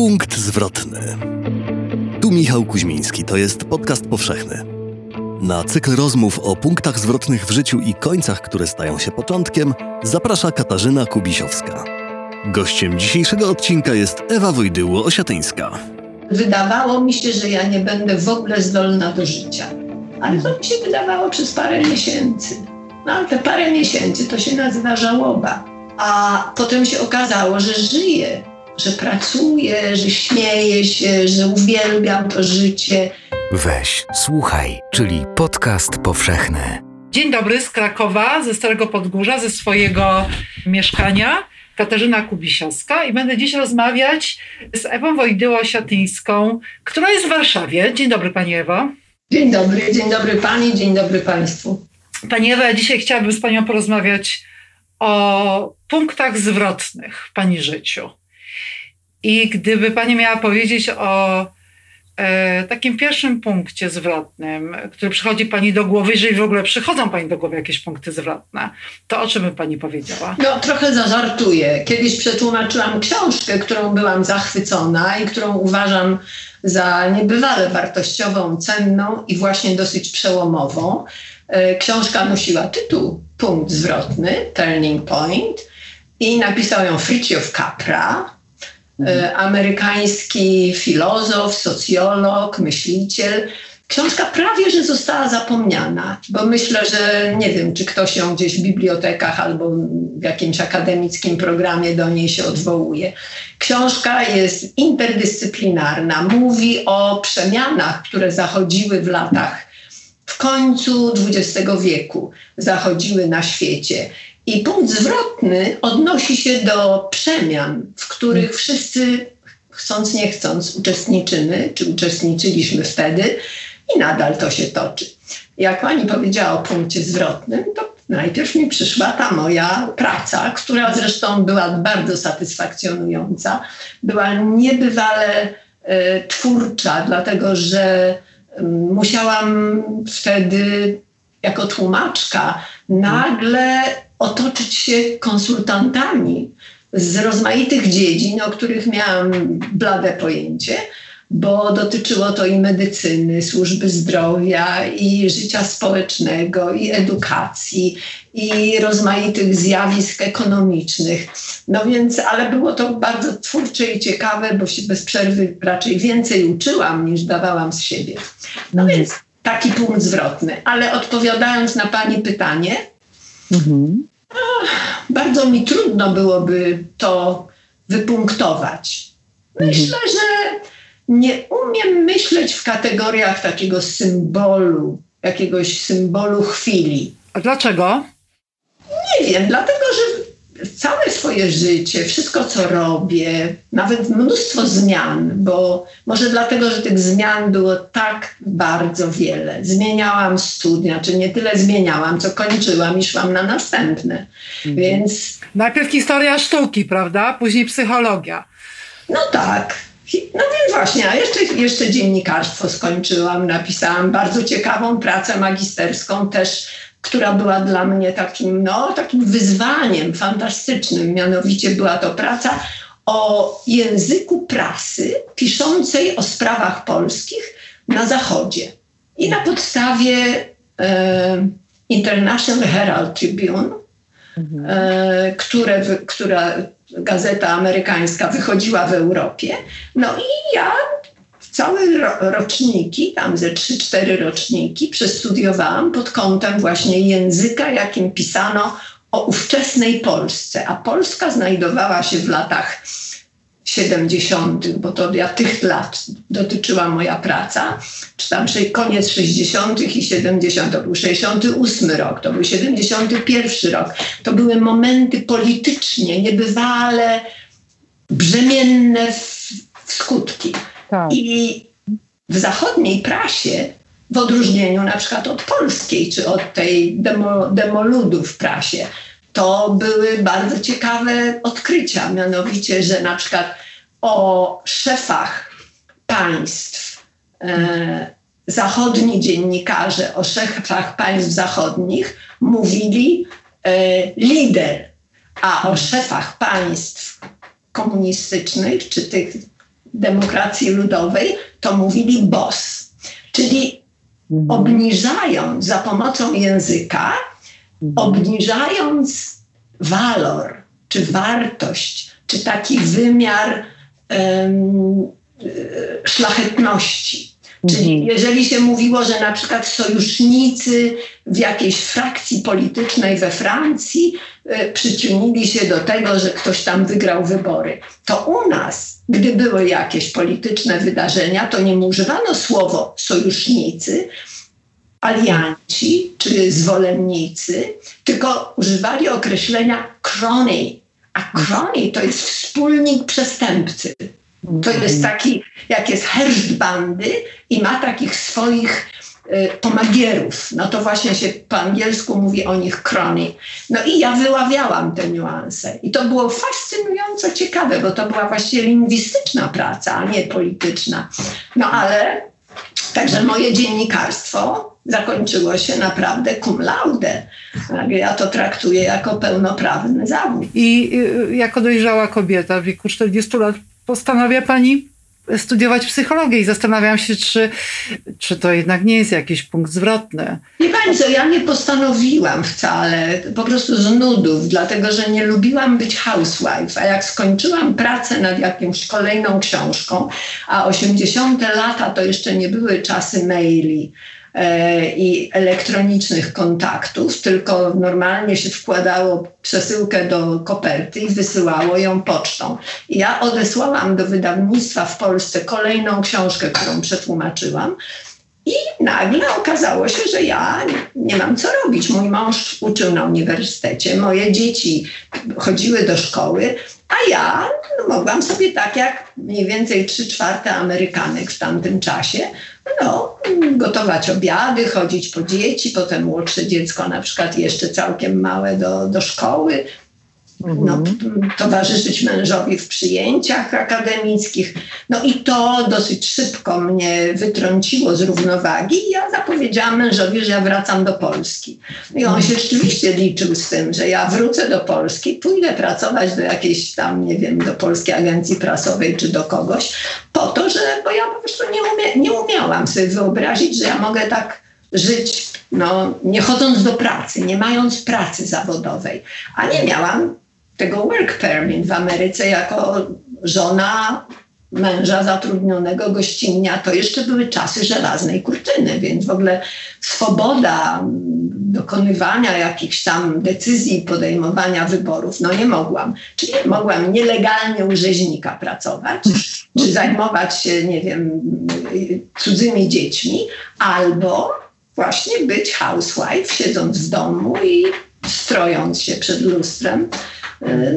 Punkt zwrotny. Tu Michał Kuźmiński, to jest podcast powszechny. Na cykl rozmów o punktach zwrotnych w życiu i końcach, które stają się początkiem, zaprasza Katarzyna Kubisiowska. Gościem dzisiejszego odcinka jest Ewa Wojdyło-Osiatyńska. Wydawało mi się, że ja nie będę w ogóle zdolna do życia. Ale to mi się wydawało przez parę miesięcy. No ale te parę miesięcy to się nazywa żałoba. A potem się okazało, że żyję, że pracuję, że śmieję się, że uwielbiam to życie. Weź, słuchaj, czyli podcast powszechny. Dzień dobry z Krakowa, ze Starego Podgórza, ze swojego mieszkania. Katarzyna Kubisiowska i będę dziś rozmawiać z Ewą Wojdyło-Siatyńską, która jest w Warszawie. Dzień dobry Pani Ewo. Dzień dobry, dzień dobry Pani, dzień dobry Państwu. Pani Ewa, dzisiaj chciałabym z Panią porozmawiać o punktach zwrotnych w Pani życiu. I gdyby Pani miała powiedzieć o e, takim pierwszym punkcie zwrotnym, który przychodzi Pani do głowy, jeżeli w ogóle przychodzą Pani do głowy jakieś punkty zwrotne, to o czym by Pani powiedziała? No, trochę zażartuję. Kiedyś przetłumaczyłam książkę, którą byłam zachwycona i którą uważam za niebywale wartościową, cenną i właśnie dosyć przełomową. E, książka nosiła tytuł Punkt zwrotny, Turning Point i napisał ją Fritjof Capra, e, amerykański filozof, socjolog, myśliciel. Książka prawie, że została zapomniana, bo myślę, że nie wiem, czy ktoś ją gdzieś w bibliotekach albo w jakimś akademickim programie do niej się odwołuje. Książka jest interdyscyplinarna, mówi o przemianach, które zachodziły w latach w końcu XX wieku zachodziły na świecie. I punkt zwrotny odnosi się do przemian, w których wszyscy, chcąc nie chcąc, uczestniczymy, czy uczestniczyliśmy wtedy i nadal to się toczy. Jak pani powiedziała o punkcie zwrotnym, to najpierw mi przyszła ta moja praca, która zresztą była bardzo satysfakcjonująca. Była niebywale e, twórcza, dlatego że musiałam wtedy jako tłumaczka nagle otoczyć się konsultantami z rozmaitych dziedzin, o których miałam blade pojęcie, bo dotyczyło to i medycyny, służby zdrowia, i życia społecznego, i edukacji, i rozmaitych zjawisk ekonomicznych. No więc, ale było to bardzo twórcze i ciekawe, bo się bez przerwy raczej więcej uczyłam niż dawałam z siebie. No więc taki punkt zwrotny. Ale odpowiadając na Pani pytanie, mhm. Bardzo mi trudno byłoby to wypunktować. Myślę, mhm. że nie umiem myśleć w kategoriach takiego symbolu, jakiegoś symbolu chwili. A dlaczego? Nie wiem, dlatego że całe swoje życie, wszystko co robię, nawet mnóstwo zmian, bo może dlatego, że tych zmian było tak bardzo wiele. Zmieniałam studia, czy nie tyle zmieniałam, co kończyłam i szłam na następne. Mhm. Więc. Najpierw historia sztuki, prawda? Później psychologia. No tak. No więc właśnie, a jeszcze, jeszcze dziennikarstwo skończyłam, napisałam bardzo ciekawą pracę magisterską też, która była dla mnie takim, no, takim wyzwaniem fantastycznym. Mianowicie była to praca o języku prasy piszącej o sprawach polskich na Zachodzie. I na podstawie e, International Herald Tribune, mhm. e, które, która gazeta amerykańska wychodziła w Europie. No i ja całe roczniki, tam ze 3-4 roczniki, przestudiowałam pod kątem właśnie języka, jakim pisano o ówczesnej Polsce. A Polska znajdowała się w latach 70., bo to ja tych lat dotyczyła moja praca, czy tam koniec 60. i 70. To był 68 rok, to był 71 rok. To były momenty politycznie niebywale brzemienne w, w skutki. Tak. I w zachodniej prasie, w odróżnieniu na przykład od polskiej, czy od tej demo, demoludu w prasie, to były bardzo ciekawe odkrycia, mianowicie, że na przykład o szefach państw e, zachodni dziennikarze, o szefach państw zachodnich mówili e, lider, a o szefach państw komunistycznych, czy tych demokracji ludowej, to mówili boss, czyli mhm. obniżając za pomocą języka, mhm. obniżając walor, czy wartość, czy taki wymiar um, szlachetności. Czyli mhm. jeżeli się mówiło, że na przykład sojusznicy w jakiejś frakcji politycznej we Francji przyczynili się do tego, że ktoś tam wygrał wybory, to u nas, gdy były jakieś polityczne wydarzenia, to nie używano słowo sojusznicy, alianci czy zwolennicy, tylko używali określenia crony. A crony to jest wspólnik przestępcy. To jest mhm. taki, jak jest herszt bandy i ma takich swoich y, pomagierów. No to właśnie się po angielsku mówi o nich crony. No i ja wyławiałam te niuanse. I to było fascynująco ciekawe, bo to była właściwie lingwistyczna praca, a nie polityczna. No ale także moje dziennikarstwo zakończyło się naprawdę cum laude. Ja to traktuję jako pełnoprawny zawód. I y, jako dojrzała kobieta w wieku 40 lat postanawia pani studiować psychologię i zastanawiam się, czy, czy to jednak nie jest jakiś punkt zwrotny. Nie pani co, ja nie postanowiłam wcale, po prostu z nudów, dlatego że nie lubiłam być housewife, a jak skończyłam pracę nad jakąś kolejną książką, a 80 lata to jeszcze nie były czasy maili, i elektronicznych kontaktów, tylko normalnie się wkładało przesyłkę do koperty i wysyłało ją pocztą. I ja odesłałam do wydawnictwa w Polsce kolejną książkę, którą przetłumaczyłam. I nagle okazało się, że ja nie mam co robić. Mój mąż uczył na uniwersytecie, moje dzieci chodziły do szkoły, a ja mogłam sobie tak jak mniej więcej trzy czwarte Amerykanek w tamtym czasie, no, gotować obiady, chodzić po dzieci, potem młodsze dziecko na przykład jeszcze całkiem małe do, do szkoły, no, mhm. towarzyszyć mężowi w przyjęciach akademickich. No i to dosyć szybko mnie wytrąciło z równowagi i ja zapowiedziałam mężowi, że ja wracam do Polski. I on się rzeczywiście liczył z tym, że ja wrócę do Polski, pójdę pracować do jakiejś tam, nie wiem, do Polskiej Agencji Prasowej czy do kogoś, po to, że, bo ja po prostu nie, umie, nie umiałam sobie wyobrazić, że ja mogę tak żyć, no, nie chodząc do pracy, nie mając pracy zawodowej. A nie miałam tego work permit w Ameryce jako żona męża zatrudnionego gościnnia, to jeszcze były czasy żelaznej kurtyny, więc w ogóle swoboda dokonywania jakichś tam decyzji, podejmowania wyborów, no nie mogłam. Czyli mogłam nielegalnie u rzeźnika pracować, czy zajmować się, nie wiem, cudzymi dziećmi, albo właśnie być housewife, siedząc w domu i strojąc się przed lustrem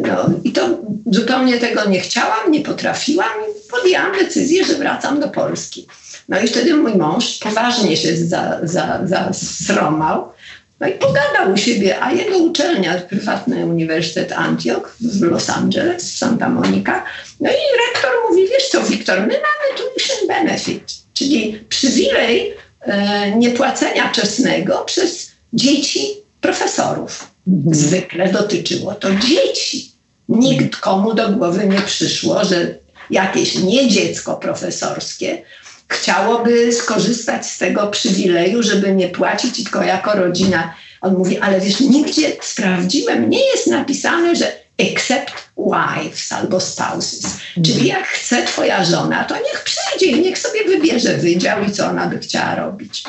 no i to zupełnie tego nie chciałam, nie potrafiłam i podjęłam decyzję, że wracam do Polski. No i wtedy mój mąż poważnie się zasromał. Za, za no i pogadał u siebie, a jego uczelnia, prywatny Uniwersytet Antioch w Los Angeles, Santa Monica. No i rektor mówi, wiesz co, Wiktor, my mamy tuition benefit, czyli przywilej e, niepłacenia czesnego przez dzieci profesorów. Mhm. Zwykle dotyczyło to dzieci. Nikt komu do głowy nie przyszło, że jakieś nie dziecko profesorskie chciałoby skorzystać z tego przywileju, żeby nie płacić, tylko jako rodzina. On mówi, ale wiesz, nigdzie sprawdziłem, nie jest napisane, że except wives albo spouses. Mhm. Czyli jak chce twoja żona, to niech przyjdzie i niech sobie wybierze wydział i co ona by chciała robić.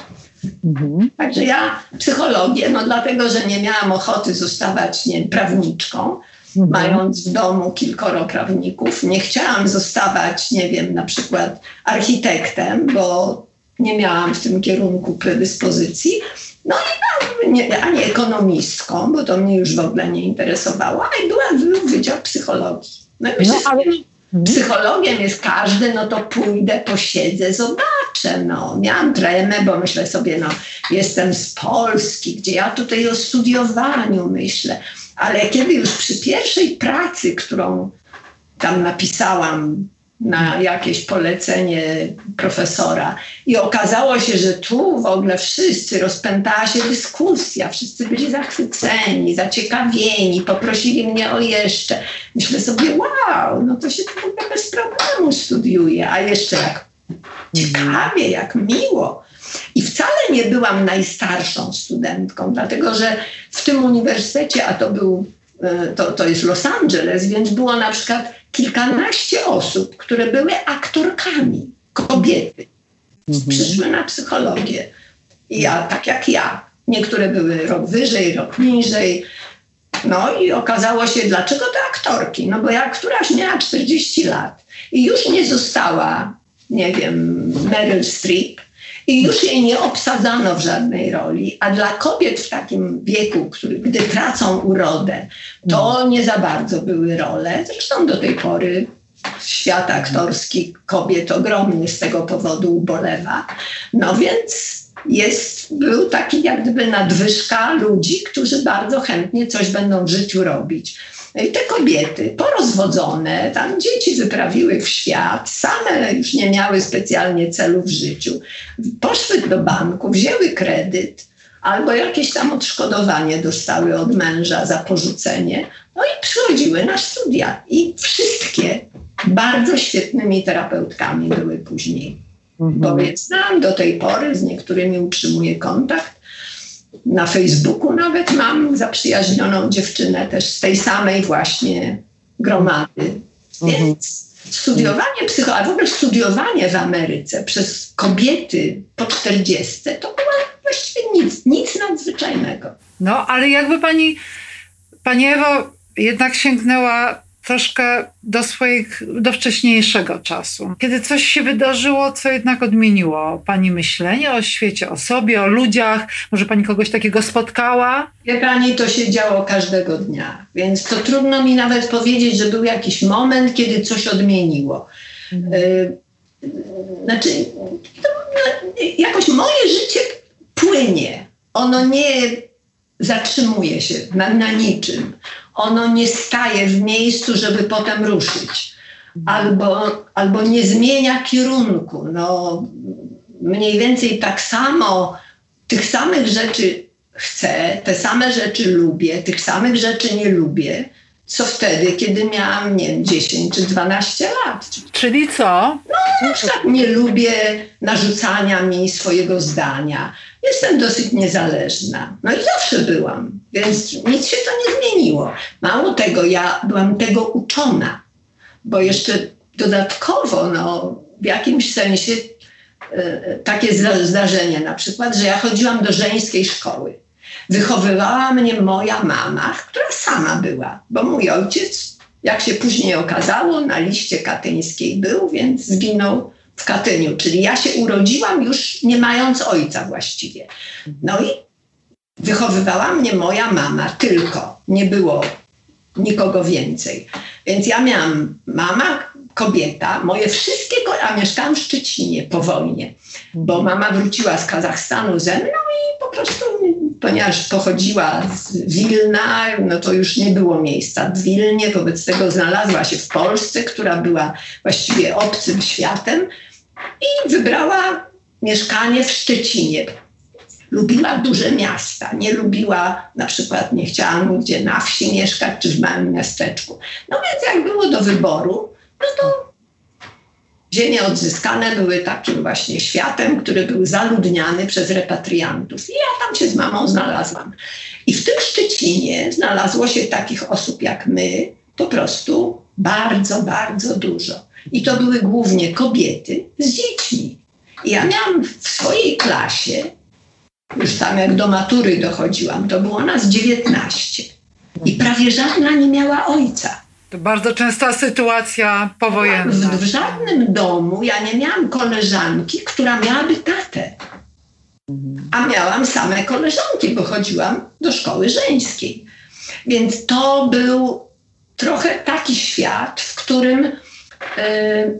Mhm. Także ja psychologię, no dlatego, że nie miałam ochoty zostawać nie, prawniczką, mhm. mając w domu kilkoro prawników, nie chciałam zostawać, nie wiem, na przykład architektem, bo nie miałam w tym kierunku predyspozycji. No i nie, ani ekonomistką, bo to mnie już w ogóle nie interesowało, ale była, był Wydział Psychologii. No i myślę no, ale... Psychologiem jest każdy, no to pójdę, posiedzę, zobaczę. No. Miałam tremę, bo myślę sobie, no jestem z Polski, gdzie ja tutaj o studiowaniu myślę. Ale kiedy już przy pierwszej pracy, którą tam napisałam na jakieś polecenie profesora. I okazało się, że tu w ogóle wszyscy, rozpętała się dyskusja, wszyscy byli zachwyceni, zaciekawieni, poprosili mnie o jeszcze. Myślę sobie, wow, no to się to w ogóle bez problemu studiuje, a jeszcze jak ciekawie, jak miło. I wcale nie byłam najstarszą studentką, dlatego że w tym uniwersytecie, a to był, to, to jest Los Angeles, więc było na przykład kilkanaście osób, które były aktorkami, kobiety. Mhm. Przyszły na psychologię. I ja, tak jak ja. Niektóre były rok wyżej, rok niżej. No i okazało się, dlaczego te aktorki? No bo jak któraś miała 40 lat i już nie została, nie wiem, Meryl Streep, i już jej nie obsadzano w żadnej roli, a dla kobiet w takim wieku, który, gdy tracą urodę, to mm. nie za bardzo były role. Zresztą do tej pory świat aktorski kobiet ogromnie z tego powodu ubolewa. No więc jest, był taki jak gdyby nadwyżka ludzi, którzy bardzo chętnie coś będą w życiu robić. No i te kobiety porozwodzone, tam dzieci wyprawiły w świat, same już nie miały specjalnie celu w życiu, poszły do banku, wzięły kredyt albo jakieś tam odszkodowanie dostały od męża za porzucenie, no i przychodziły na studia. I wszystkie bardzo świetnymi terapeutkami były później. Mhm. Bo więc znam do tej pory, z niektórymi utrzymuję kontakt, na Facebooku nawet mam zaprzyjaźnioną dziewczynę też z tej samej właśnie gromady. Mhm. Więc studiowanie psycho, a w ogóle studiowanie w Ameryce przez kobiety po 40 to było właściwie nic, nic nadzwyczajnego. No, ale jakby pani, pani Ewo jednak sięgnęła troszkę do swoich, do wcześniejszego czasu. Kiedy coś się wydarzyło, co jednak odmieniło Pani myślenie o świecie, o sobie, o ludziach? Może Pani kogoś takiego spotkała? Wie Pani, to się działo każdego dnia, więc to trudno mi nawet powiedzieć, że był jakiś moment, kiedy coś odmieniło. Mhm. Y, znaczy, to, no, jakoś moje życie płynie. Ono nie zatrzymuje się na, na niczym ono nie staje w miejscu, żeby potem ruszyć. Albo, albo nie zmienia kierunku. No, mniej więcej tak samo, tych samych rzeczy chcę, te same rzeczy lubię, tych samych rzeczy nie lubię, co wtedy, kiedy miałam, nie wiem, 10 czy 12 lat. Czyli co? No, na przykład nie lubię narzucania mi swojego zdania. Jestem dosyć niezależna. No i zawsze byłam, więc nic się to nie zmieniło. Mało tego, ja byłam tego uczona, bo jeszcze dodatkowo, no, w jakimś sensie e, takie zdarzenie na przykład, że ja chodziłam do żeńskiej szkoły. Wychowywała mnie moja mama, która sama była, bo mój ojciec, jak się później okazało, na liście katyńskiej był, więc zginął w Katyniu. Czyli ja się urodziłam już nie mając ojca właściwie. No i wychowywała mnie moja mama tylko. Nie było nikogo więcej. Więc ja miałam mama, kobieta, moje wszystkie, a mieszkałam w Szczecinie po wojnie, bo mama wróciła z Kazachstanu ze mną i po prostu, ponieważ pochodziła z Wilna, no to już nie było miejsca w Wilnie, wobec tego znalazła się w Polsce, która była właściwie obcym światem i wybrała mieszkanie w Szczecinie. Lubiła duże miasta, nie lubiła, na przykład nie chciała nigdzie na wsi mieszkać czy w małym miasteczku. No więc jak było do wyboru, no to ziemie odzyskane były takim właśnie światem, który był zaludniany przez repatriantów. I ja tam się z mamą znalazłam. I w tym Szczecinie znalazło się takich osób jak my po prostu bardzo, bardzo dużo. I to były głównie kobiety z dziećmi. I ja miałam w swojej klasie, już tam jak do matury dochodziłam, to było nas 19. I prawie żadna nie miała ojca. To bardzo częsta sytuacja powojenna. W, żadnym domu ja nie miałam koleżanki, która miałaby tatę. A miałam same koleżanki, bo chodziłam do szkoły żeńskiej. Więc to był trochę taki świat, w którym e,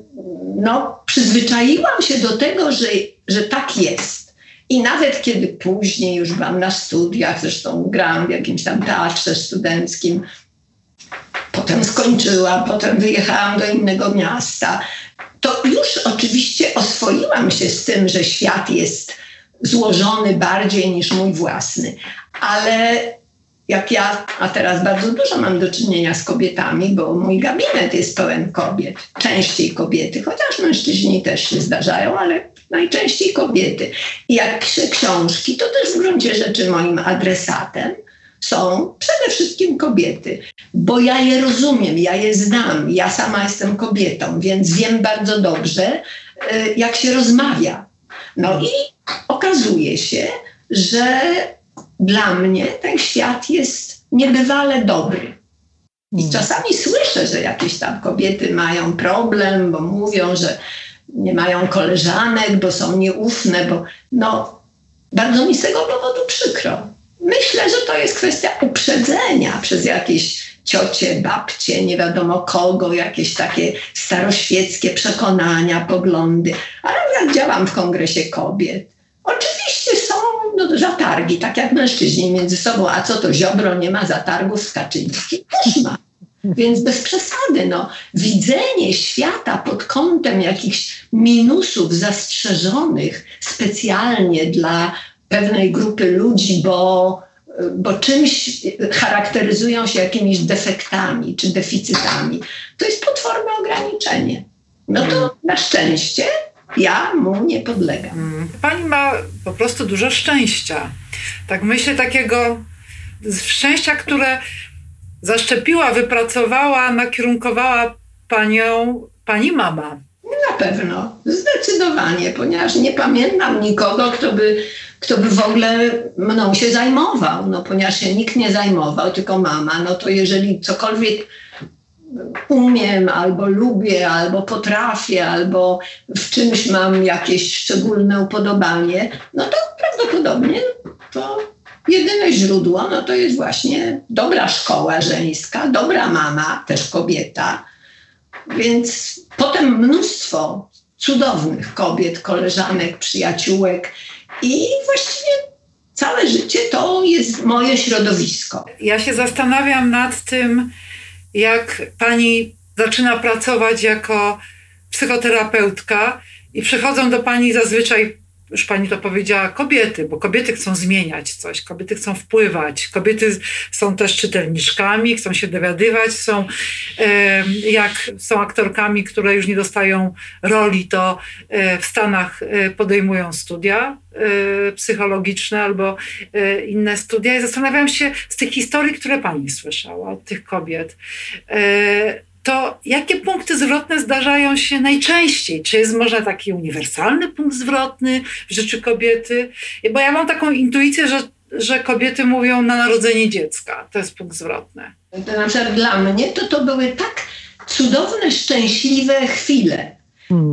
no, przyzwyczaiłam się do tego, że, że tak jest. I nawet kiedy później już byłam na studiach, zresztą grałam w jakimś tam teatrze studenckim, potem skończyłam, potem wyjechałam do innego miasta. To już oczywiście oswoiłam się z tym, że świat jest złożony bardziej niż mój własny, ale jak ja, a teraz bardzo dużo mam do czynienia z kobietami, bo mój gabinet jest pełen kobiet, częściej kobiety, chociaż mężczyźni też się zdarzają, ale najczęściej kobiety. I jak piszę książki, to też w gruncie rzeczy moim adresatem są przede wszystkim kobiety, bo ja je rozumiem, ja je znam, ja sama jestem kobietą, więc wiem bardzo dobrze, y, jak się rozmawia. No i okazuje się, że dla mnie ten świat jest niebywale dobry. I hmm. czasami słyszę, że jakieś tam kobiety mają problem, bo mówią, że nie mają koleżanek, bo są nieufne, bo no, bardzo mi z tego powodu przykro. Myślę, że to jest kwestia uprzedzenia przez jakieś ciocie, babcie, nie wiadomo kogo, jakieś takie staroświeckie przekonania, poglądy. Ale jak działam w Kongresie Kobiet, oczywiście są no, zatargi, tak jak mężczyźni między sobą. A co to Ziobro nie ma zatargów z Kaczyńskim? Też ma. Więc bez przesady, no, widzenie świata pod kątem jakichś minusów zastrzeżonych specjalnie dla pewnej grupy ludzi, bo, bo czymś charakteryzują się jakimiś defektami czy deficytami, to jest potworne ograniczenie. No to na szczęście ja mu nie podlegam. Mm. Pani ma po prostu dużo szczęścia. Tak myślę takiego szczęścia, które zaszczepiła, wypracowała, nakierunkowała panią pani mama. Na pewno, zdecydowanie, ponieważ nie pamiętam nikogo, kto by, kto by w ogóle mną się zajmował. No, ponieważ się nikt nie zajmował, tylko mama, no to jeżeli cokolwiek umiem, albo lubię, albo potrafię, albo w czymś mam jakieś szczególne upodobanie, no to prawdopodobnie to jedyne źródło no to jest właśnie dobra szkoła żeńska, dobra mama, też kobieta. Więc potem mnóstwo cudownych kobiet, koleżanek, przyjaciółek i właściwie całe życie to jest moje środowisko. Ja się zastanawiam nad tym, jak pani zaczyna pracować jako psychoterapeutka i przychodzą do pani zazwyczaj już pani to powiedziała, kobiety, bo kobiety chcą zmieniać coś, kobiety chcą wpływać, kobiety są też czytelniczkami, chcą się dowiadywać, są jak są aktorkami, które już nie dostają roli, to e, w Stanach e, podejmują studia e, psychologiczne albo inne studia. I zastanawiam się z tych historii, które pani słyszała od tych kobiet to jakie punkty zwrotne zdarzają się najczęściej? Czy jest może taki uniwersalny punkt zwrotny w życiu kobiety? Bo ja mam taką intuicję, że, że kobiety mówią na narodzenie dziecka. To jest punkt zwrotny. To na przykład dla mnie to, to były tak cudowne, szczęśliwe chwile.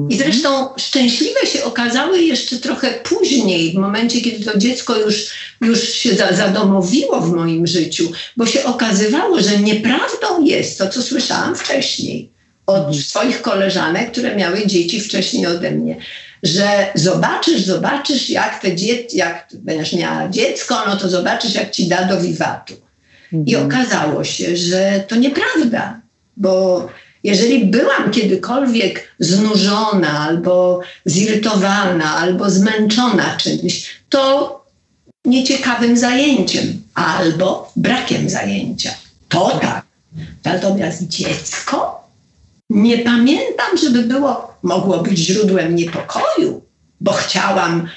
I zresztą szczęśliwe się okazały jeszcze trochę później, w momencie, kiedy to dziecko już, już się zadomowiło w moim życiu, bo się okazywało, że nieprawdą jest to, co słyszałam wcześniej od mhm. swoich koleżanek, które miały dzieci wcześniej ode mnie, że zobaczysz, zobaczysz, jak te dzieci, jak będziesz miała dziecko, no to zobaczysz, jak ci da do wiwatu. I mhm. okazało się, że to nieprawda, bo jeżeli byłam kiedykolwiek znużona, albo zirytowana, albo zmęczona czymś, to nieciekawym zajęciem albo brakiem zajęcia. To tak. Natomiast dziecko nie pamiętam, żeby było, mogło być źródłem niepokoju, bo chciałam,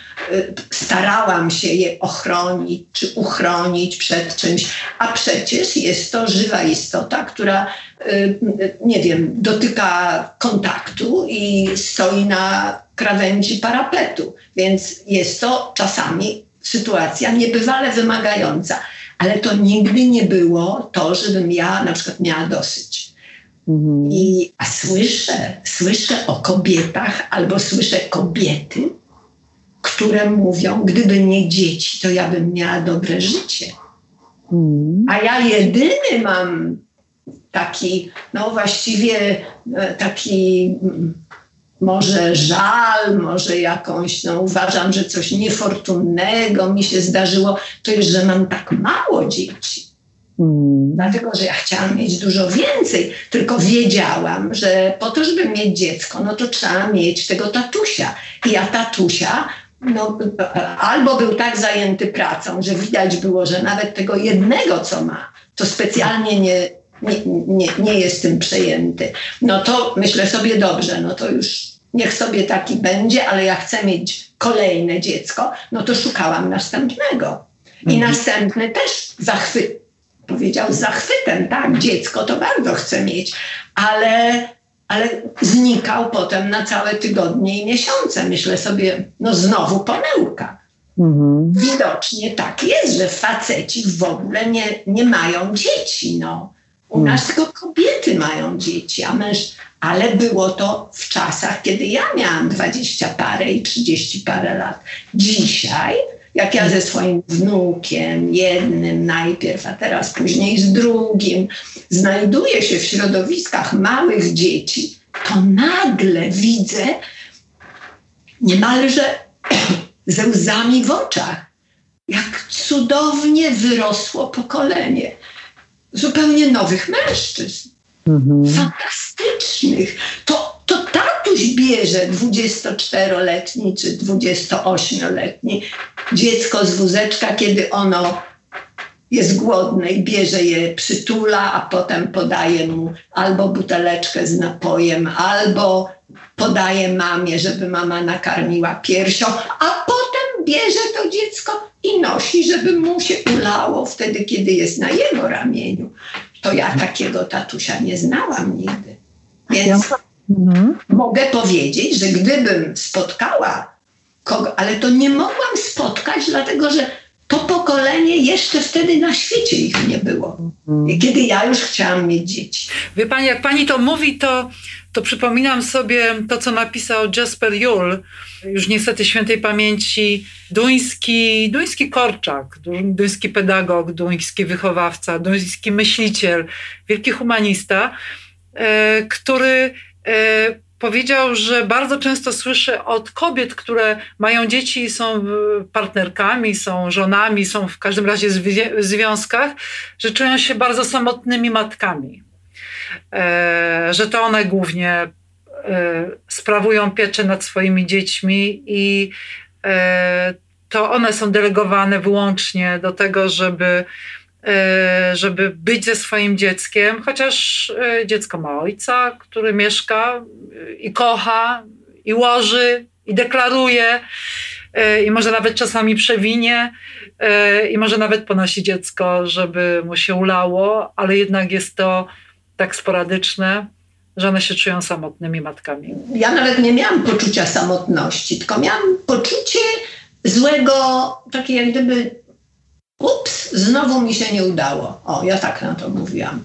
starałam się je ochronić czy uchronić przed czymś, a przecież jest to żywa istota, która, y, nie wiem, dotyka kontaktu i stoi na krawędzi parapetu, więc jest to czasami sytuacja niebywale wymagająca, ale to nigdy nie było to, żebym ja na przykład miała dosyć. Mhm. I, a słyszę, słyszę o kobietach albo słyszę kobiety, które mówią, gdyby nie dzieci, to ja bym miała dobre życie. Mhm. A ja jedyny mam taki, no właściwie e, taki mm, może żal, może jakąś, no uważam, że coś niefortunnego mi się zdarzyło, to jest, że mam tak mało dzieci. Mm. Dlatego, że ja chciałam mieć dużo więcej, tylko wiedziałam, że po to, żeby mieć dziecko, no to trzeba mieć tego tatusia. I ja tatusia no, albo był tak zajęty pracą, że widać było, że nawet tego jednego, co ma, to specjalnie nie, nie, nie, nie jest tym przejęty. No to myślę sobie dobrze, no to już niech sobie taki będzie, ale ja chcę mieć kolejne dziecko, no to szukałam następnego. I mhm. następny też zachwyt, powiedział z zachwytem, tak, dziecko to bardzo chcę mieć, ale, ale znikał potem na całe tygodnie i miesiące. Myślę sobie, no znowu pomyłka. Mhm. Widocznie tak jest, że faceci w ogóle nie, nie mają dzieci. No. U mhm. nas tylko kobiety mają dzieci, a męż... ale było to w czasach, kiedy ja miałam dwadzieścia parę i trzydzieści parę lat. Dzisiaj jak ja ze swoim wnukiem, jednym najpierw, a teraz później z drugim, znajduję się w środowiskach małych dzieci, to nagle widzę niemalże ze łzami w oczach, jak cudownie wyrosło pokolenie zupełnie nowych mężczyzn. Mhm. Fantastycznych. To, to tatuś bierze 24-letni czy 28-letni dziecko z wózeczka, kiedy ono jest głodne i bierze je, przytula, a potem podaje mu albo buteleczkę z napojem, albo podaje mamie, żeby mama nakarmiła piersią, a potem bierze to dziecko i nosi, żeby mu się ulało wtedy, kiedy jest na jego ramieniu. To ja takiego tatusia nie znałam nigdy. Więc mhm. mogę powiedzieć, że gdybym spotkała kogo, ale to nie mogłam spotkać, dlatego że to pokolenie jeszcze wtedy na świecie ich nie było. Mhm. Kiedy ja już chciałam mieć dzieci. Wie pani, jak pani to mówi, to, to przypominam sobie to, co napisał Jasper Juhl, już niestety świętej pamięci, duński, duński korczak, duński pedagog, duński wychowawca, duński myśliciel, wielki humanista, e, który powiedział, że bardzo często słyszy od kobiet, które mają dzieci i są partnerkami, są żonami, są w każdym razie w związkach, że czują się bardzo samotnymi matkami. E, że to one głównie sprawują pieczę nad swoimi dziećmi i to one są delegowane wyłącznie do tego, żeby żeby być ze swoim dzieckiem, chociaż e, dziecko ma ojca, który mieszka e, i kocha, i łoży, i deklaruje, i może nawet czasami przewinie, i może nawet ponosi dziecko, żeby mu się ulało, ale jednak jest to tak sporadyczne, że one się czują samotnymi matkami. Ja nawet nie miałam poczucia samotności, tylko miałam poczucie złego, takie jak gdyby ups, znowu mi się nie udało. O, ja tak na to mówiłam.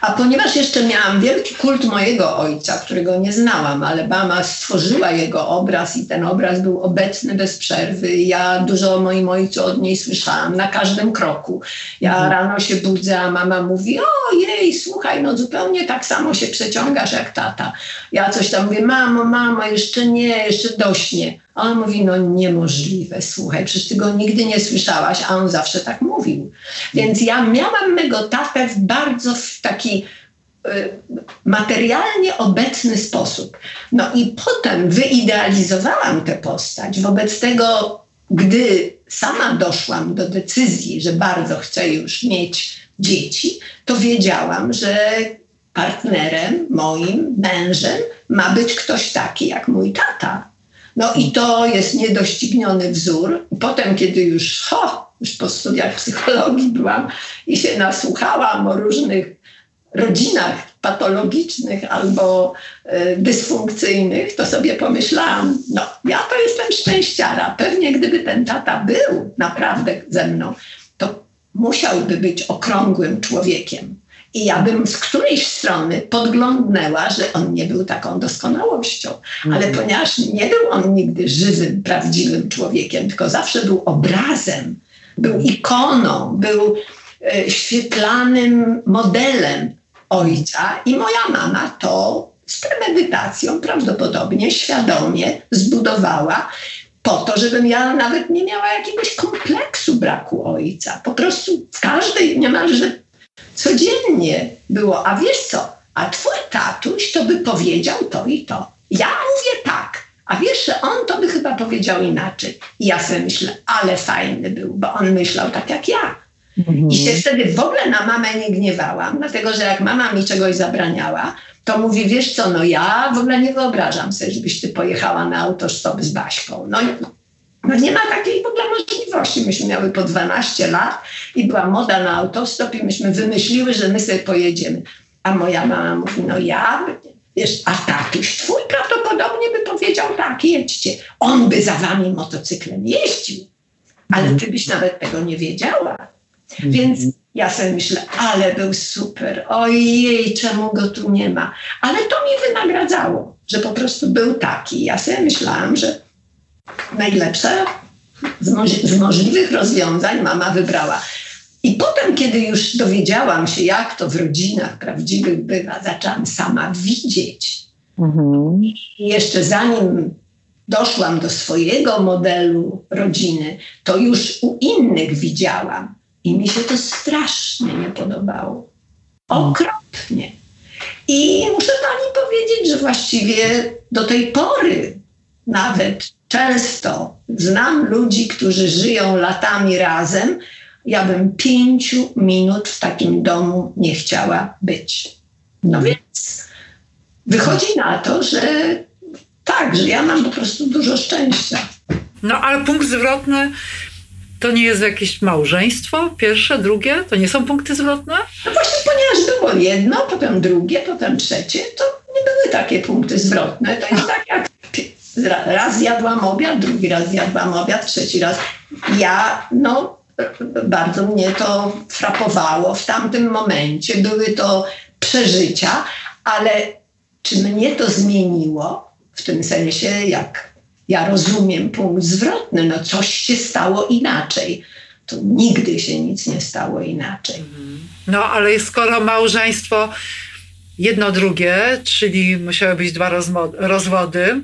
A ponieważ jeszcze miałam wielki kult mojego ojca, którego nie znałam, ale mama stworzyła jego obraz i ten obraz był obecny bez przerwy. Ja dużo o moim ojcu od niej słyszałam na każdym kroku. Ja mhm. rano się budzę, a mama mówi: O jej, słuchaj, no zupełnie tak samo się przeciągasz jak tata. Ja coś tam mówię: Mamo, mamo, jeszcze nie, jeszcze dośnie. A on mówi, no niemożliwe, słuchaj, przecież ty go nigdy nie słyszałaś, a on zawsze tak mówił. Więc ja miałam mego tatę w bardzo w taki y, materialnie obecny sposób. No i potem wyidealizowałam tę postać. Wobec tego, gdy sama doszłam do decyzji, że bardzo chcę już mieć dzieci, to wiedziałam, że partnerem, moim mężem ma być ktoś taki jak mój tata. No i to jest niedościgniony wzór. Potem, kiedy już, ho, już po studiach psychologii byłam i się nasłuchałam o różnych rodzinach patologicznych albo y, dysfunkcyjnych, to sobie pomyślałam, no ja to jestem szczęściara. Pewnie gdyby ten tata był naprawdę ze mną, to musiałby być okrągłym człowiekiem. I ja bym z którejś strony podglądnęła, że on nie był taką doskonałością, ale mhm. ponieważ nie był on nigdy żywym, prawdziwym człowiekiem, tylko zawsze był obrazem, był ikoną, był e, świetlanym modelem ojca i moja mama to z premedytacją prawdopodobnie, świadomie zbudowała po to, żebym ja nawet nie miała jakiegoś kompleksu braku ojca. Po prostu w każdej niemalże codziennie było, a wiesz co, a twój tatuś to by powiedział to i to. Ja mówię tak, a wiesz, że on to by chyba powiedział inaczej. I ja sobie myślę, ale fajny był, bo on myślał tak jak ja. Mhm. I się wtedy w ogóle na mamę nie gniewałam, dlatego że jak mama mi czegoś zabraniała, to mówi, wiesz co, no ja w ogóle nie wyobrażam sobie, żebyś ty pojechała na autostop z Baśką. No, no nie ma takiej w ogóle możliwości. Myśmy miały po 12 lat i była moda na autostop i myśmy wymyśliły, że my sobie pojedziemy. A moja mama mówi, no ja, wiesz, a tatuś twój prawdopodobnie by powiedział tak, jedźcie. On by za wami motocyklem jeździł, ale ty byś nawet tego nie wiedziała. Więc ja sobie myślę, ale był super, ojej, czemu go tu nie ma. Ale to mi wynagradzało, że po prostu był taki. Ja sobie myślałam, że najlepsze z, moż- z możliwych rozwiązań mama wybrała. I potem, kiedy już dowiedziałam się, jak to w rodzinach prawdziwych bywa, zaczęłam sama widzieć. Mhm. I jeszcze zanim doszłam do swojego modelu rodziny, to już u innych widziałam. I mi się to strasznie nie podobało. Okropnie. I muszę pani powiedzieć, że właściwie do tej pory nawet często znam ludzi, którzy żyją latami razem. Ja bym pięciu minut w takim domu nie chciała być. No więc wychodzi na to, że tak, że ja mam po prostu dużo szczęścia. No ale punkt zwrotny to nie jest jakieś małżeństwo? Pierwsze, drugie? To nie są punkty zwrotne? No właśnie, ponieważ było jedno, potem drugie, potem trzecie, to nie były takie punkty zwrotne. To jest tak jak raz zjadłam obiad, drugi raz zjadłam obiad, trzeci raz. Ja, no, bardzo mnie to frapowało w tamtym momencie. Były to przeżycia, ale czy mnie to zmieniło? W tym sensie, jak ja rozumiem punkt zwrotny, no coś się stało inaczej. To nigdy się nic nie stało inaczej. No ale skoro małżeństwo jedno drugie, czyli musiały być dwa rozwody,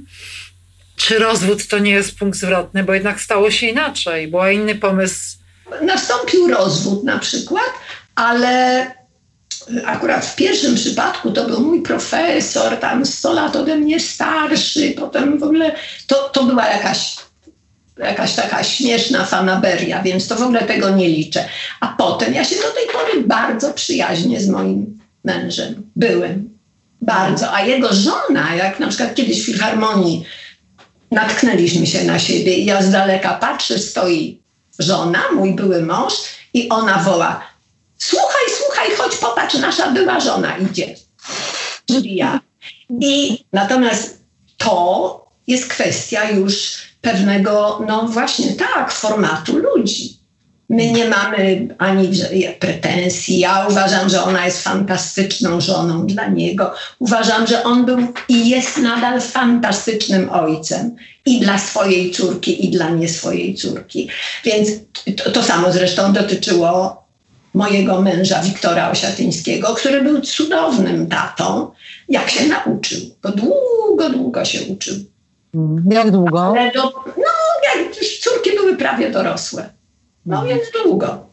czy rozwód to nie jest punkt zwrotny, bo jednak stało się inaczej, był inny pomysł. Nastąpił rozwód na przykład, ale akurat w pierwszym przypadku to był mój profesor, tam 100 lat ode mnie starszy, potem w ogóle to, to była jakaś, jakaś taka śmieszna fanaberia, więc to w ogóle tego nie liczę. A potem ja się do tej pory bardzo przyjaźnie z moim mężem byłem. Bardzo. A jego żona, jak na przykład kiedyś w filharmonii natknęliśmy się na siebie i ja z daleka patrzę, stoi żona, mój były mąż i ona woła słuchaj, słuchaj, chodź popatrz, nasza była żona idzie. Czyli ja. I natomiast to jest kwestia już pewnego, no właśnie tak, formatu ludzi. My nie mamy ani pretensji. Ja uważam, że ona jest fantastyczną żoną dla niego. Uważam, że on był i jest nadal fantastycznym ojcem i dla swojej córki, i dla nie swojej córki. Więc to, to samo zresztą dotyczyło mojego męża Wiktora Osiatyńskiego, który był cudownym tatą, jak się nauczył. Bo długo, długo się uczył. Jak długo? Do, no, jak córki były prawie dorosłe. No więc długo.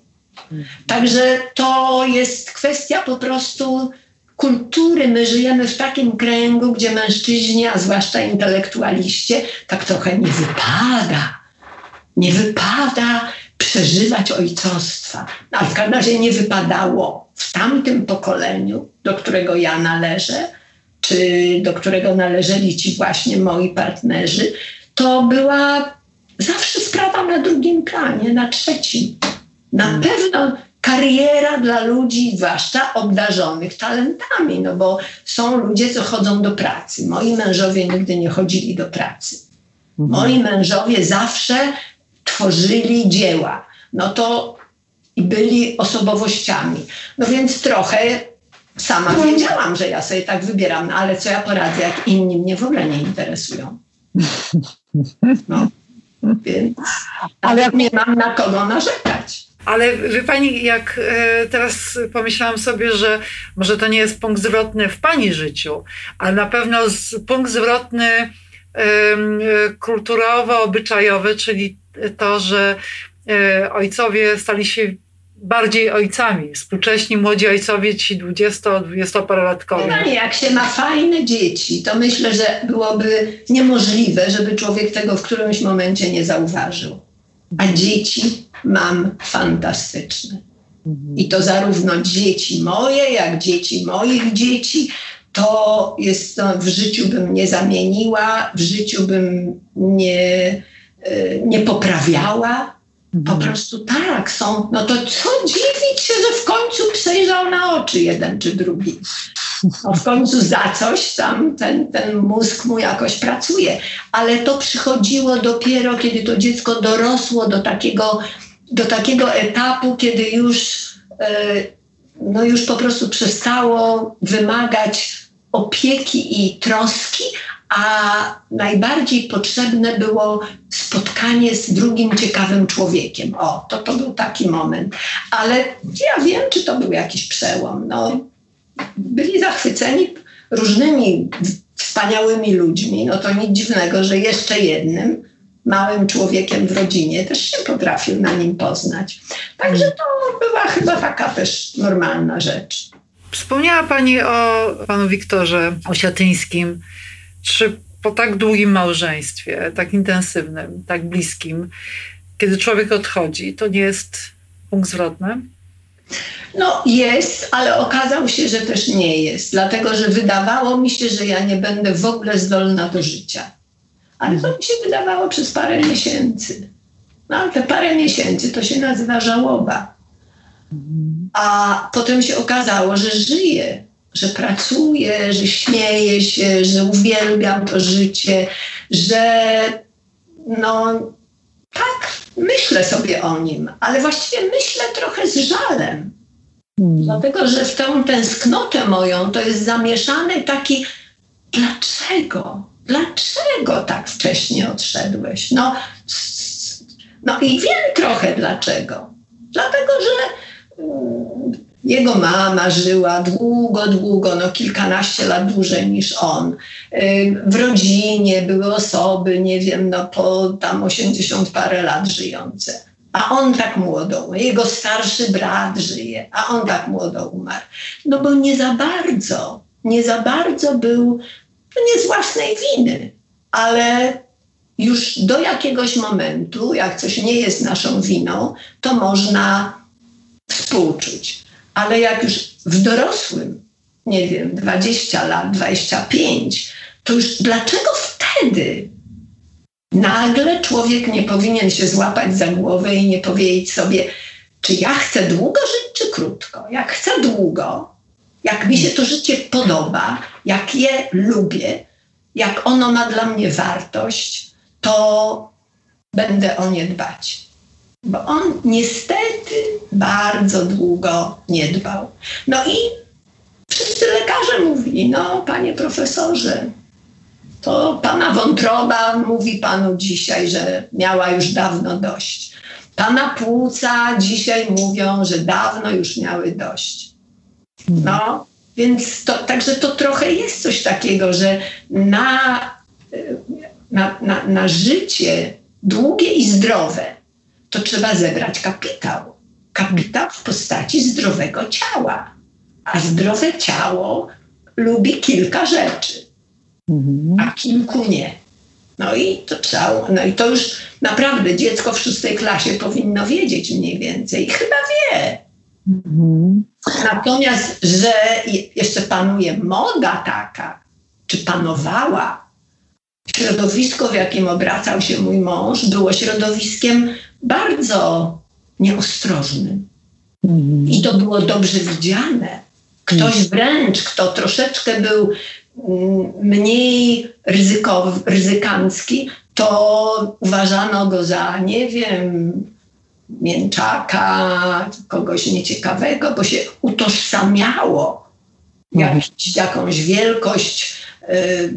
Także to jest kwestia po prostu kultury. My żyjemy w takim kręgu, gdzie mężczyźni, a zwłaszcza intelektualiście, tak trochę nie wypada. Nie wypada przeżywać ojcostwa. A w każdym razie nie wypadało w tamtym pokoleniu, do którego ja należę, czy do którego należeli ci właśnie moi partnerzy, to była zawsze sprawa na drugim planie, na trzecim. Na hmm. pewno kariera dla ludzi, zwłaszcza obdarzonych talentami, no bo są ludzie, co chodzą do pracy. Moi mężowie nigdy nie chodzili do pracy. Mhm. Moi mężowie zawsze tworzyli dzieła. No to i byli osobowościami. No więc trochę sama wiedziałam, że ja sobie tak wybieram, no ale co ja poradzę, jak inni mnie w ogóle nie interesują. No, więc ale jak nie mam na kogo narzekać. Ale wie pani, jak e, teraz pomyślałam sobie, że może to nie jest punkt zwrotny w pani życiu, ale na pewno punkt zwrotny kulturowo-obyczajowy, czyli to, że e, ojcowie stali się bardziej ojcami. Współcześni młodzi ojcowie, ci 20-20 parolatkowie. No, jak się ma fajne dzieci, to myślę, że byłoby niemożliwe, żeby człowiek tego w którymś momencie nie zauważył. A dzieci mam fantastyczne. I to zarówno dzieci moje, jak dzieci moich dzieci. To jest, to w życiu bym nie zamieniła, w życiu bym nie, e, nie poprawiała. Po mhm. prostu tak, są. No to co dziwić się, że w końcu przejrzał na oczy jeden czy drugi. No w końcu za coś tam ten, ten mózg mu jakoś pracuje. Ale to przychodziło dopiero, kiedy to dziecko dorosło do takiego, do takiego etapu, kiedy już, e, no już po prostu przestało wymagać opieki i troski, a najbardziej potrzebne było spotkanie z drugim ciekawym człowiekiem. O, to to był taki moment. Ale ja wiem, czy to był jakiś przełom. No, byli zachwyceni różnymi wspaniałymi ludźmi. No to nic dziwnego, że jeszcze jednym małym człowiekiem w rodzinie też się potrafił na nim poznać. Także to była chyba taka też normalna rzecz. Wspomniała Pani o panu Wiktorze Osiatyńskim. Czy po tak długim małżeństwie, tak intensywnym, tak bliskim, kiedy człowiek odchodzi, to nie jest punkt zwrotny? No jest, ale okazało się, że też nie jest, dlatego że wydawało mi się, że ja nie będę w ogóle zdolna do życia. Ale to mi się wydawało przez parę miesięcy. No ale te parę miesięcy to się nazywa żałoba. A potem się okazało, że żyję, że pracuję, że śmieję się, że uwielbiam to życie, że no tak, myślę sobie o nim, ale właściwie myślę trochę z żalem. Hmm. Dlatego, że w tę tęsknotę moją to jest zamieszany taki dlaczego? Dlaczego tak wcześnie odszedłeś? No, no i wiem trochę dlaczego. Dlatego, że jego mama żyła długo, długo, no kilkanaście lat dłużej niż on. W rodzinie były osoby, nie wiem, no po tam 80 parę lat żyjące. A on tak młodo, jego starszy brat żyje, a on tak młodo umarł. No bo nie za bardzo, nie za bardzo był, no nie z własnej winy, ale już do jakiegoś momentu, jak coś nie jest naszą winą, to można współczuć. Ale jak już w dorosłym, nie wiem, 20 lat, 25, to już dlaczego wtedy nagle człowiek nie powinien się złapać za głowę i nie powiedzieć sobie, czy ja chcę długo żyć, czy krótko? Jak chcę długo, jak mi się to życie podoba, jak je lubię, jak ono ma dla mnie wartość, to będę o nie dbać bo on niestety bardzo długo nie dbał. No i wszyscy lekarze mówili, no panie profesorze, to pana wątroba mówi panu dzisiaj, że miała już dawno dość. Pana płuca dzisiaj mówią, że dawno już miały dość. No, więc to, także to trochę jest coś takiego, że na, na, na, na życie długie i zdrowe to trzeba zebrać kapitał. Kapitał w postaci zdrowego ciała. A zdrowe ciało lubi kilka rzeczy, a kilku nie. No i to trzeba, no i to już naprawdę dziecko w szóstej klasie powinno wiedzieć mniej więcej. Chyba wie. Natomiast, że jeszcze panuje moda taka, czy panowała, środowisko, w jakim obracał się mój mąż, było środowiskiem bardzo nieostrożnym. I to było dobrze widziane. Ktoś wręcz, kto troszeczkę był mm, mniej ryzykowy, ryzykancki, to uważano go za, nie wiem, mięczaka, kogoś nieciekawego, bo się utożsamiało jak, jakąś wielkość y,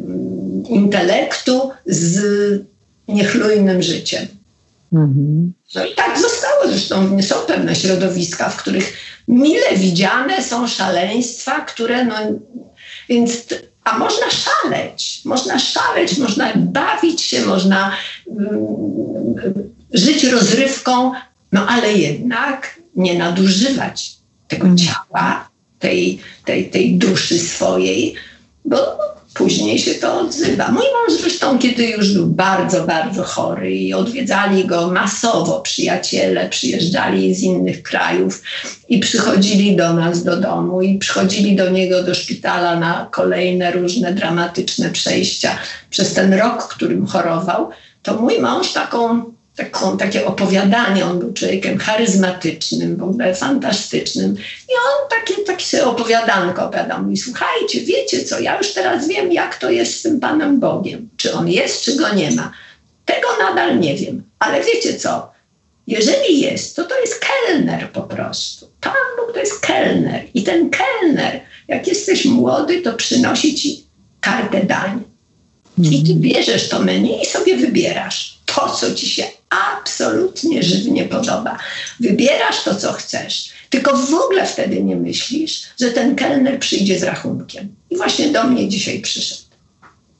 intelektu z niechlujnym życiem. Mhm. No i tak zostało. Zresztą są pewne środowiska, w których mile widziane są szaleństwa, które no, więc a można szaleć, można szaleć, można bawić się, można mm, żyć rozrywką, no ale jednak nie nadużywać tego Mm. ciała, tej, tej, tej duszy swojej, bo później się to odzywa. Mój mąż zresztą, kiedy już był bardzo, bardzo chory i odwiedzali go masowo przyjaciele, przyjeżdżali z innych krajów i przychodzili do nas do domu i przychodzili do niego do szpitala na kolejne różne dramatyczne przejścia przez ten rok, którym chorował, to mój mąż taką taką, takie opowiadanie. On był człowiekiem charyzmatycznym, w ogóle fantastycznym. I on takie, takie sobie opowiadanko opowiadał. Mówi, słuchajcie, wiecie co, ja już teraz wiem, jak to jest z tym Panem Bogiem. Czy On jest, czy Go nie ma. Tego nadal nie wiem. Ale wiecie co, jeżeli jest, to to jest kelner po prostu. Pan Bóg to jest kelner. I ten kelner, jak jesteś młody, to przynosi ci kartę dań. I ty bierzesz to menu i sobie wybierasz to, co ci się absolutnie żywnie podoba. Wybierasz to, co chcesz. Tylko w ogóle wtedy nie myślisz, że ten kelner przyjdzie z rachunkiem. I właśnie do mnie dzisiaj przyszedł.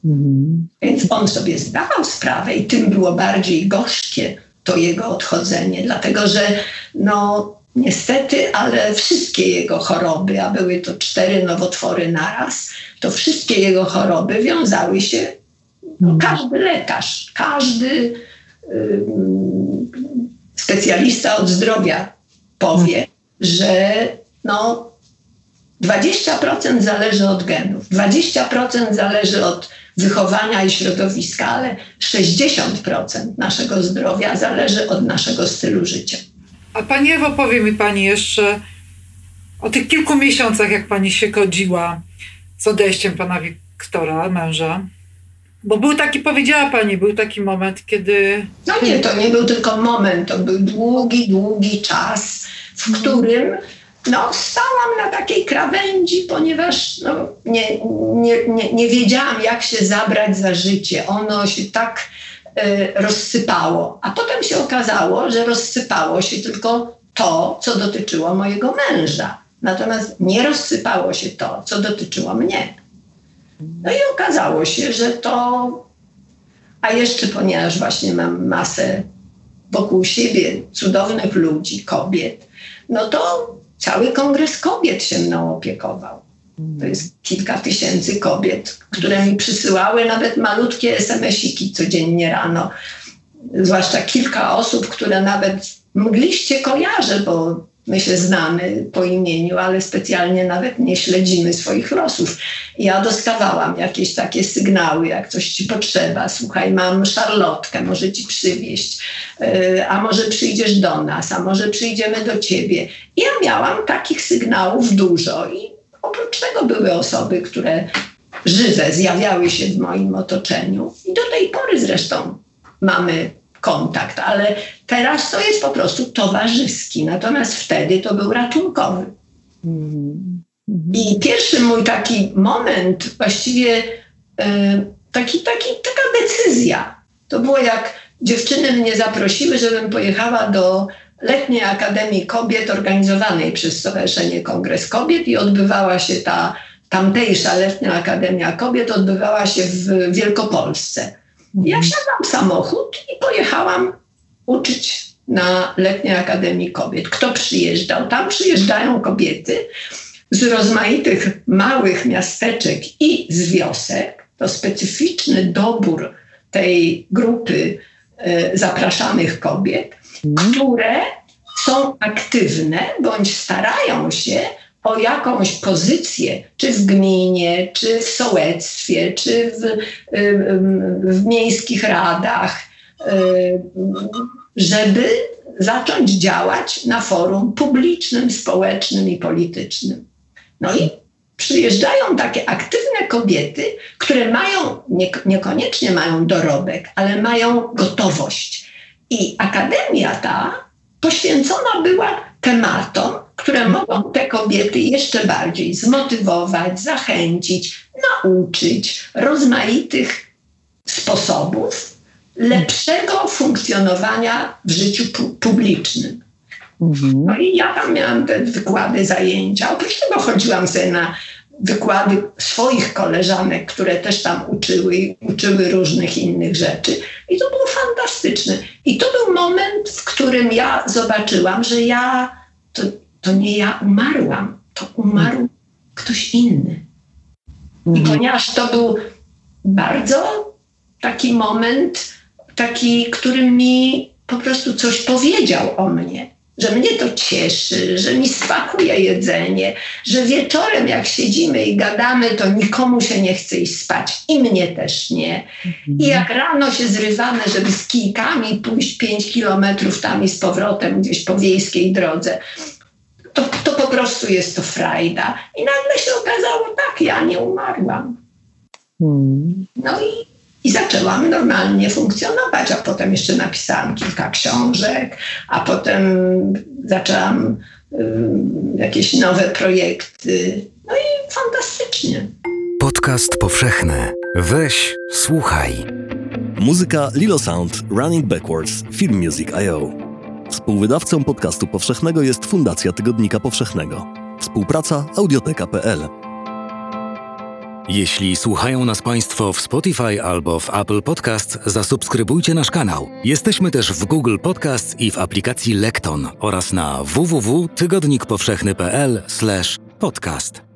Mhm. Więc on sobie zdawał sprawę i tym było bardziej gorzkie to jego odchodzenie, dlatego że no niestety, ale wszystkie jego choroby, a były to cztery nowotwory naraz, to wszystkie jego choroby wiązały się, no, każdy lekarz, każdy specjalista od zdrowia powie, że no 20% zależy od genów, 20% zależy od wychowania i środowiska, ale 60% naszego zdrowia zależy od naszego stylu życia. A Pani Ewo, powie mi Pani jeszcze o tych kilku miesiącach, jak Pani się godziła z odejściem Pana Wiktora, męża. Bo był taki, powiedziała Pani, był taki moment, kiedy... No nie, to nie był tylko moment, to był długi, długi czas, w którym no, stałam na takiej krawędzi, ponieważ no, nie, nie, nie, nie wiedziałam, jak się zabrać za życie. Ono się tak y, rozsypało. A potem się okazało, że rozsypało się tylko to, co dotyczyło mojego męża. Natomiast nie rozsypało się to, co dotyczyło mnie. No i okazało się, że to. A jeszcze, ponieważ właśnie mam masę wokół siebie cudownych ludzi, kobiet, no to cały kongres kobiet się mną opiekował. To jest kilka tysięcy kobiet, które mi przysyłały nawet malutkie SMS-iki codziennie rano. Zwłaszcza kilka osób, które nawet mgliście kojarzę, bo my się znamy po imieniu, ale specjalnie nawet nie śledzimy swoich losów. Ja dostawałam jakieś takie sygnały, jak coś ci potrzeba. Słuchaj, mam szarlotkę, może ci przywieźć, yy, a może przyjdziesz do nas, a może przyjdziemy do ciebie. Ja miałam takich sygnałów dużo i oprócz tego były osoby, które żywe zjawiały się w moim otoczeniu i do tej pory zresztą mamy kontakt, ale teraz to jest po prostu towarzyski, natomiast wtedy to był ratunkowy. I pierwszy mój taki moment, właściwie e, taki, taki, taka decyzja, to było jak dziewczyny mnie zaprosiły, żebym pojechała do letniej Akademii Kobiet organizowanej przez Stowarzyszenie Kongres Kobiet i odbywała się ta tamtejsza letnia Akademia Kobiet, odbywała się w Wielkopolsce. Ja wsiadłam w samochód i pojechałam uczyć na letniej Akademii Kobiet. Kto przyjeżdżał? Tam przyjeżdżają kobiety z rozmaitych małych miasteczek i z wiosek. To specyficzny dobór tej grupy e, zapraszanych kobiet, które są aktywne bądź starają się o jakąś pozycję, czy w gminie, czy w sołectwie, czy w, w miejskich radach, żeby zacząć działać na forum publicznym, społecznym i politycznym. No i przyjeżdżają takie aktywne kobiety, które mają, nie, niekoniecznie mają dorobek, ale mają gotowość. I akademia ta poświęcona była tematom, które mogą te kobiety jeszcze bardziej zmotywować, zachęcić, nauczyć rozmaitych sposobów lepszego funkcjonowania w życiu pu publicznym. Mhm. No i ja tam miałam te wykłady, zajęcia. Oprócz tego chodziłam sobie na wykłady swoich koleżanek, które też tam uczyły i uczyły różnych innych rzeczy. I to było fantastyczne. I to był moment, w którym ja zobaczyłam, że ja to, to nie ja umarłam, to umarł ktoś inny. I Mhm. ponieważ to był bardzo taki moment, taki, który mi po prostu coś powiedział o mnie, że mnie to cieszy, że mi smakuje jedzenie, że wieczorem jak siedzimy i gadamy, to nikomu się nie chce iść spać i mnie też nie. I jak rano się zrywamy, żeby z kijkami pójść 5 kilometrów tam i z powrotem gdzieś po wiejskiej drodze, to, to po prostu jest to frajda. I nagle się okazało, tak, ja nie umarłam. No i, i zaczęłam normalnie funkcjonować, a potem jeszcze napisałam kilka książek, a potem zaczęłam jakieś nowe projekty. No i fantastycznie. Podcast powszechny. Weź, słuchaj. Muzyka Lilo Sound Running Backwards Film Music.io. Współwydawcą podcastu powszechnego jest Fundacja Tygodnika Powszechnego. Współpraca audioteka.pl. Jeśli słuchają nas Państwo w Spotify albo w Apple Podcast, zasubskrybujcie nasz kanał. Jesteśmy też w Google Podcast i w aplikacji Lekton oraz na www.tygodnikpowszechny.pl/podcast.